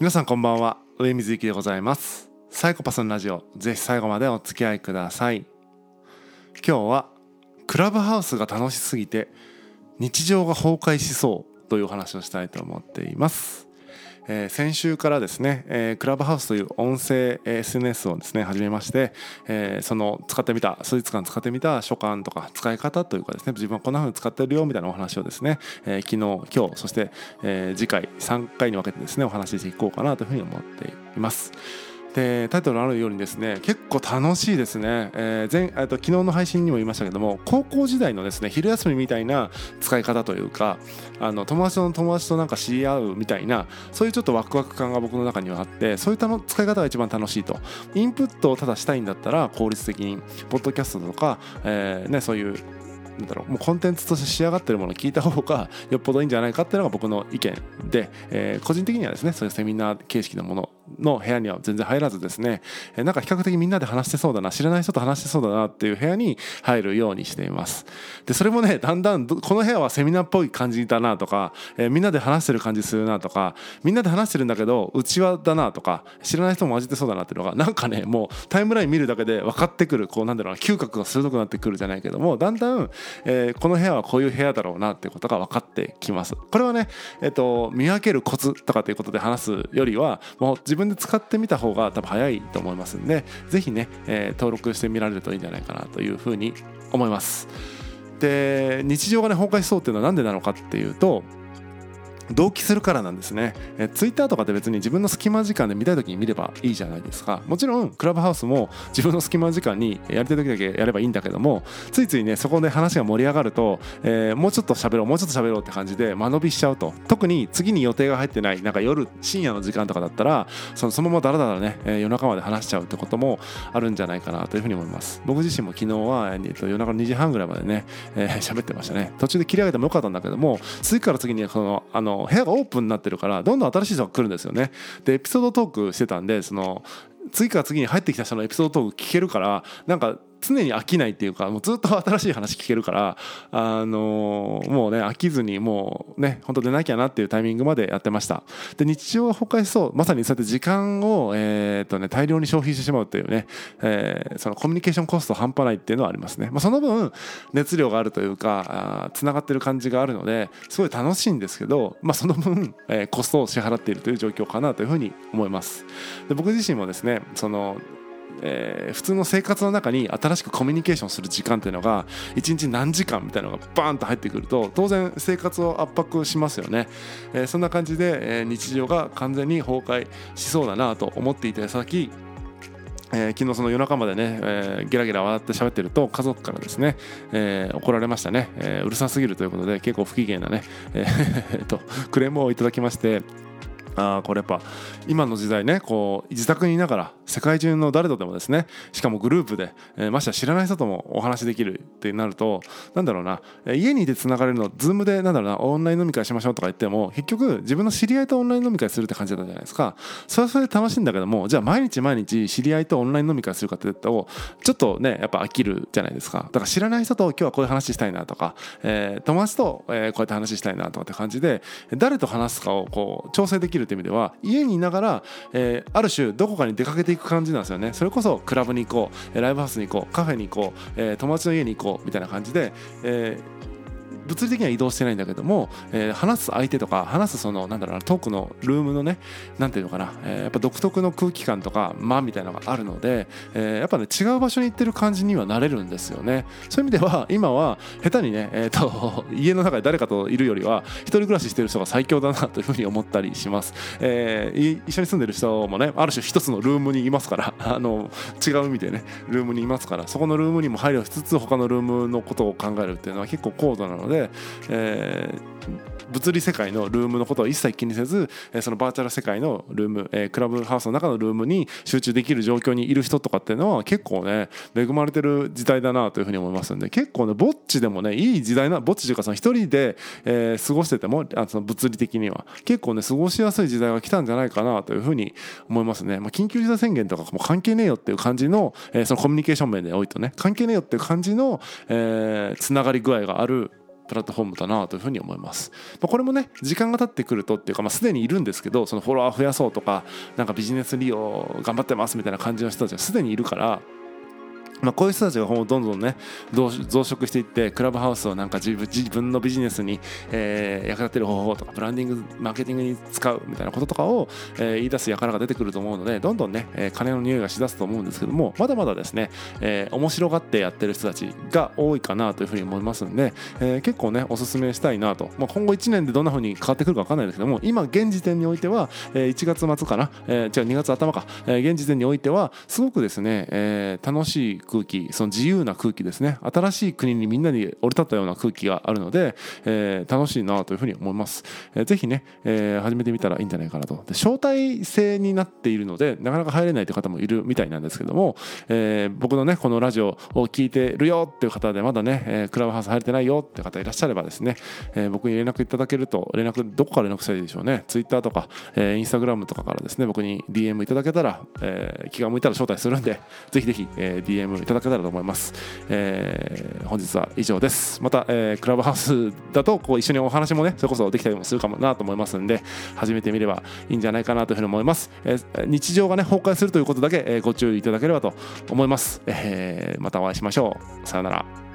皆さんこんばんは。上水幸でございます。サイコパスのラジオ。ぜひ最後までお付き合いください。今日はクラブハウスが楽しすぎて日常が崩壊しそうというお話をしたいと思っています。えー、先週からですね、えー、クラブハウスという音声 SNS をですね始めまして、えー、その使ってみた数日間使ってみた所感とか使い方というかですね自分はこんな風に使ってるよみたいなお話をですね、え昨日今日そして、え次回3回に分けてですねお話ししていこうかなというふうに思っています。でタイトルあるようにですね結構楽しいですね、えー、前と昨日の配信にも言いましたけども高校時代のですね昼休みみたいな使い方というかあの友達の友達となんか知り合うみたいなそういうちょっとワクワク感が僕の中にはあってそういったの使い方が一番楽しいと。インプットをただしたいんだったら効率的にポッドキャストとか、えーね、そういうんだろうもうコンテンツとして仕上がってるものを聞いた方がよっぽどいいんじゃないかっていうのが僕の意見で、えー、個人的にはですねそういうセミナー形式のものの部屋には全然入らずですね、え、なんか比較的みんなで話してそうだな知らない人と話してそうだなっていう部屋に入るようにしています。でそれもねだんだんこの部屋はセミナーっぽい感じだなとか、え、みんなで話してる感じするなとかみんなで話してるんだけどうちわだなとか知らない人も混じってそうだなっていうのがなんかねもうタイムライン見るだけで分かってくるこうなんだろうな嗅覚が鋭くなってくるじゃないけどもだんだん、えー、この部屋はこういう部屋だろうなっていうことが分かってきます。これはね、えーと、見分けるコツとかということで話すよりはもう自分で使ってみた方が多分早いと思いますんで是非ね、えー、登録してみられるといいんじゃないかなというふうに思います。で日常がね崩壊しそうっていうのは何でなのかっていうと同期するからなんですね。えツイッターとかって別に自分の隙間時間で見たい時に見ればいいじゃないですか。もちろんクラブハウスも自分の隙間時間にやりたい時だけやればいいんだけどもついついねそこで話が盛り上がると、えー、もうちょっと喋ろうもうちょっと喋ろうって感じで間延びしちゃうと。特に次に予定が入ってないなんか夜深夜の時間とかだったらそのそのままだらだらね、えー、夜中まで話しちゃうってこともあるんじゃないかなというふうに思います。僕自身も昨日は、えー、と夜中の2時半ぐらいまでね喋、えー、ってましたね。途中で切り上げてもよかったんだけども次から次にそのあの部屋がオープンになってるからどんどん新しい人が来るんですよね。でエピソードトークしてたんでその次から次に入ってきた人のエピソードトーク聞けるからなんか常に飽きないっていうかもうずっと新しい話聞けるからあの、もうね飽きずにもうね本当出なきゃなっていうタイミングまでやってました。で日常は崩壊しそうまさにそうやって時間を、えーとね、大量に消費してしまうっていうね、えー、そのコミュニケーションコスト半端ないっていうのはありますね、まあ、その分熱量があるというかつながってる感じがあるのですごい楽しいんですけど、まあ、その分、えー、コストを支払っているという状況かなというふうに思います。で僕自身もですねそのえー、普通の生活の中に新しくコミュニケーションする時間っていうのが1日何時間みたいなのがバーンと入ってくると当然生活を圧迫しますよね、えー、そんな感じで、えー、日常が完全に崩壊しそうだなと思っていた矢先えー、昨日その夜中までね、えー、ゲラゲラ笑って喋ってると家族からですね、えー、怒られましたね、えー、うるさすぎるということで結構不機嫌なね、えー、とクレームをいただきましてあこれやっぱ今の時代ねこう自宅にいながら世界中の誰とでもですねしかもグループで、えー、ましてや知らない人ともお話できるってなるとなんだろうな家にいてつながれるの Zoom でなんだろうなオンライン飲み会しましょうとか言っても結局自分の知り合いとオンライン飲み会するって感じだったじゃないですか。それはそれで楽しいんだけどもじゃあ毎日毎日知り合いとオンライン飲み会するかって言ったらちょっとねやっぱ飽きるじゃないですか。だから知らない人と今日はこういう話したいなとか、えー、友達と、えこうやって話したいなとかって感じで誰と話すかをこう調整できるって意味では家にいながら、えー、ある種どこかに出かけていく感じなんですよね。それこそクラブに行こうライブハウスに行こうカフェに行こう、友達の家に行こうみたいな感じで、えー物理的には移動してないんだけども、えー、話す相手とか話すそのなんだろうトークのルームのねなんていうのかな、えー、やっぱ独特の空気感とか間みたいなのがあるので、えー、やっぱね違う場所に行ってる感じにはなれるんですよね。そういう意味では今は下手にね、えーと、家の中で誰かといるよりは一人暮らししてる人が最強だなというふうに思ったりします、えー、一緒に住んでる人もねある種一つのルームにいますから あの違う意味でねルームにいますからそこのルームにも配慮しつつ他のルームのことを考えるっていうのは結構高度なのでで、えー物理世界のルームのことを一切気にせず、えそのバーチャル世界のルーム、えクラブハウスの中のルームに集中できる状況にいる人とかっていうのは結構ね恵まれてる時代だなというふうに思いますんで結構ねぼっちでもねいい時代なぼっちというかその一人で、え過ごしててもあその物理的には結構ね過ごしやすい時代が来たんじゃないかなというふうに思いますね、まあ、緊急事態宣言とかも関係ねえよっていう感じの、えそのコミュニケーション面でおいてね関係ねえよっていう感じの、えー、つながり具合があるプラットフォームだなというふうに思います、まあ、これもね時間が経ってくるとっていうか、まあ、すでにいるんですけどそのフォロワー増やそうとかなんかビジネス利用頑張ってますみたいな感じの人たちはすでにいるからまあ、こういう人たちがどんどんね増殖していってクラブハウスをなんか自分自分のビジネスに、えー、役立てる方法とかブランディングマーケティングに使うみたいなこととかを、えー、言い出す輩が出てくると思うのでどんどんね、えー、金の匂いがしだすと思うんですけどもまだまだですね、えー、面白がってやってる人たちが多いかなというふうに思いますんで、えー、結構ねおすすめしたいなと、まあ、今後1年でどんなふうに変わってくるか分かんないですけども今現時点においては、えー、1月末かな、えー、じゃあ2月頭か、えー、現時点においてはすごくですね、えー、楽しい空気その自由な空気ですね。新しい国にみんなに降り立ったような空気があるので、えー、楽しいなというふうに思います、えー、ぜひね、えー、始めてみたらいいんじゃないかなと。で招待制になっているのでなかなか入れないという方もいるみたいなんですけども、えー、僕のねこのラジオを聞いてるよっていう方でまだね、えー、クラブハウス入れてないよって方いらっしゃればですね、えー、僕に連絡いただけると連絡どこから連絡したらいいでしょうね。Twitter とか、えー、Instagram とかからですね僕に DM いただけたら、えー、気が向いたら招待するんでぜひぜひ、えー、DM いただけたらと思います、えーえー、本日は以上です。また、えー、クラブハウスだとこう一緒にお話もねそれこそできたりもするかもなと思いますんで始めてみればいいんじゃないかなというふうに思います、えー、日常がね崩壊するということだけ、えー、ご注意いただければと思います、えー、またお会いしましょう。さよなら。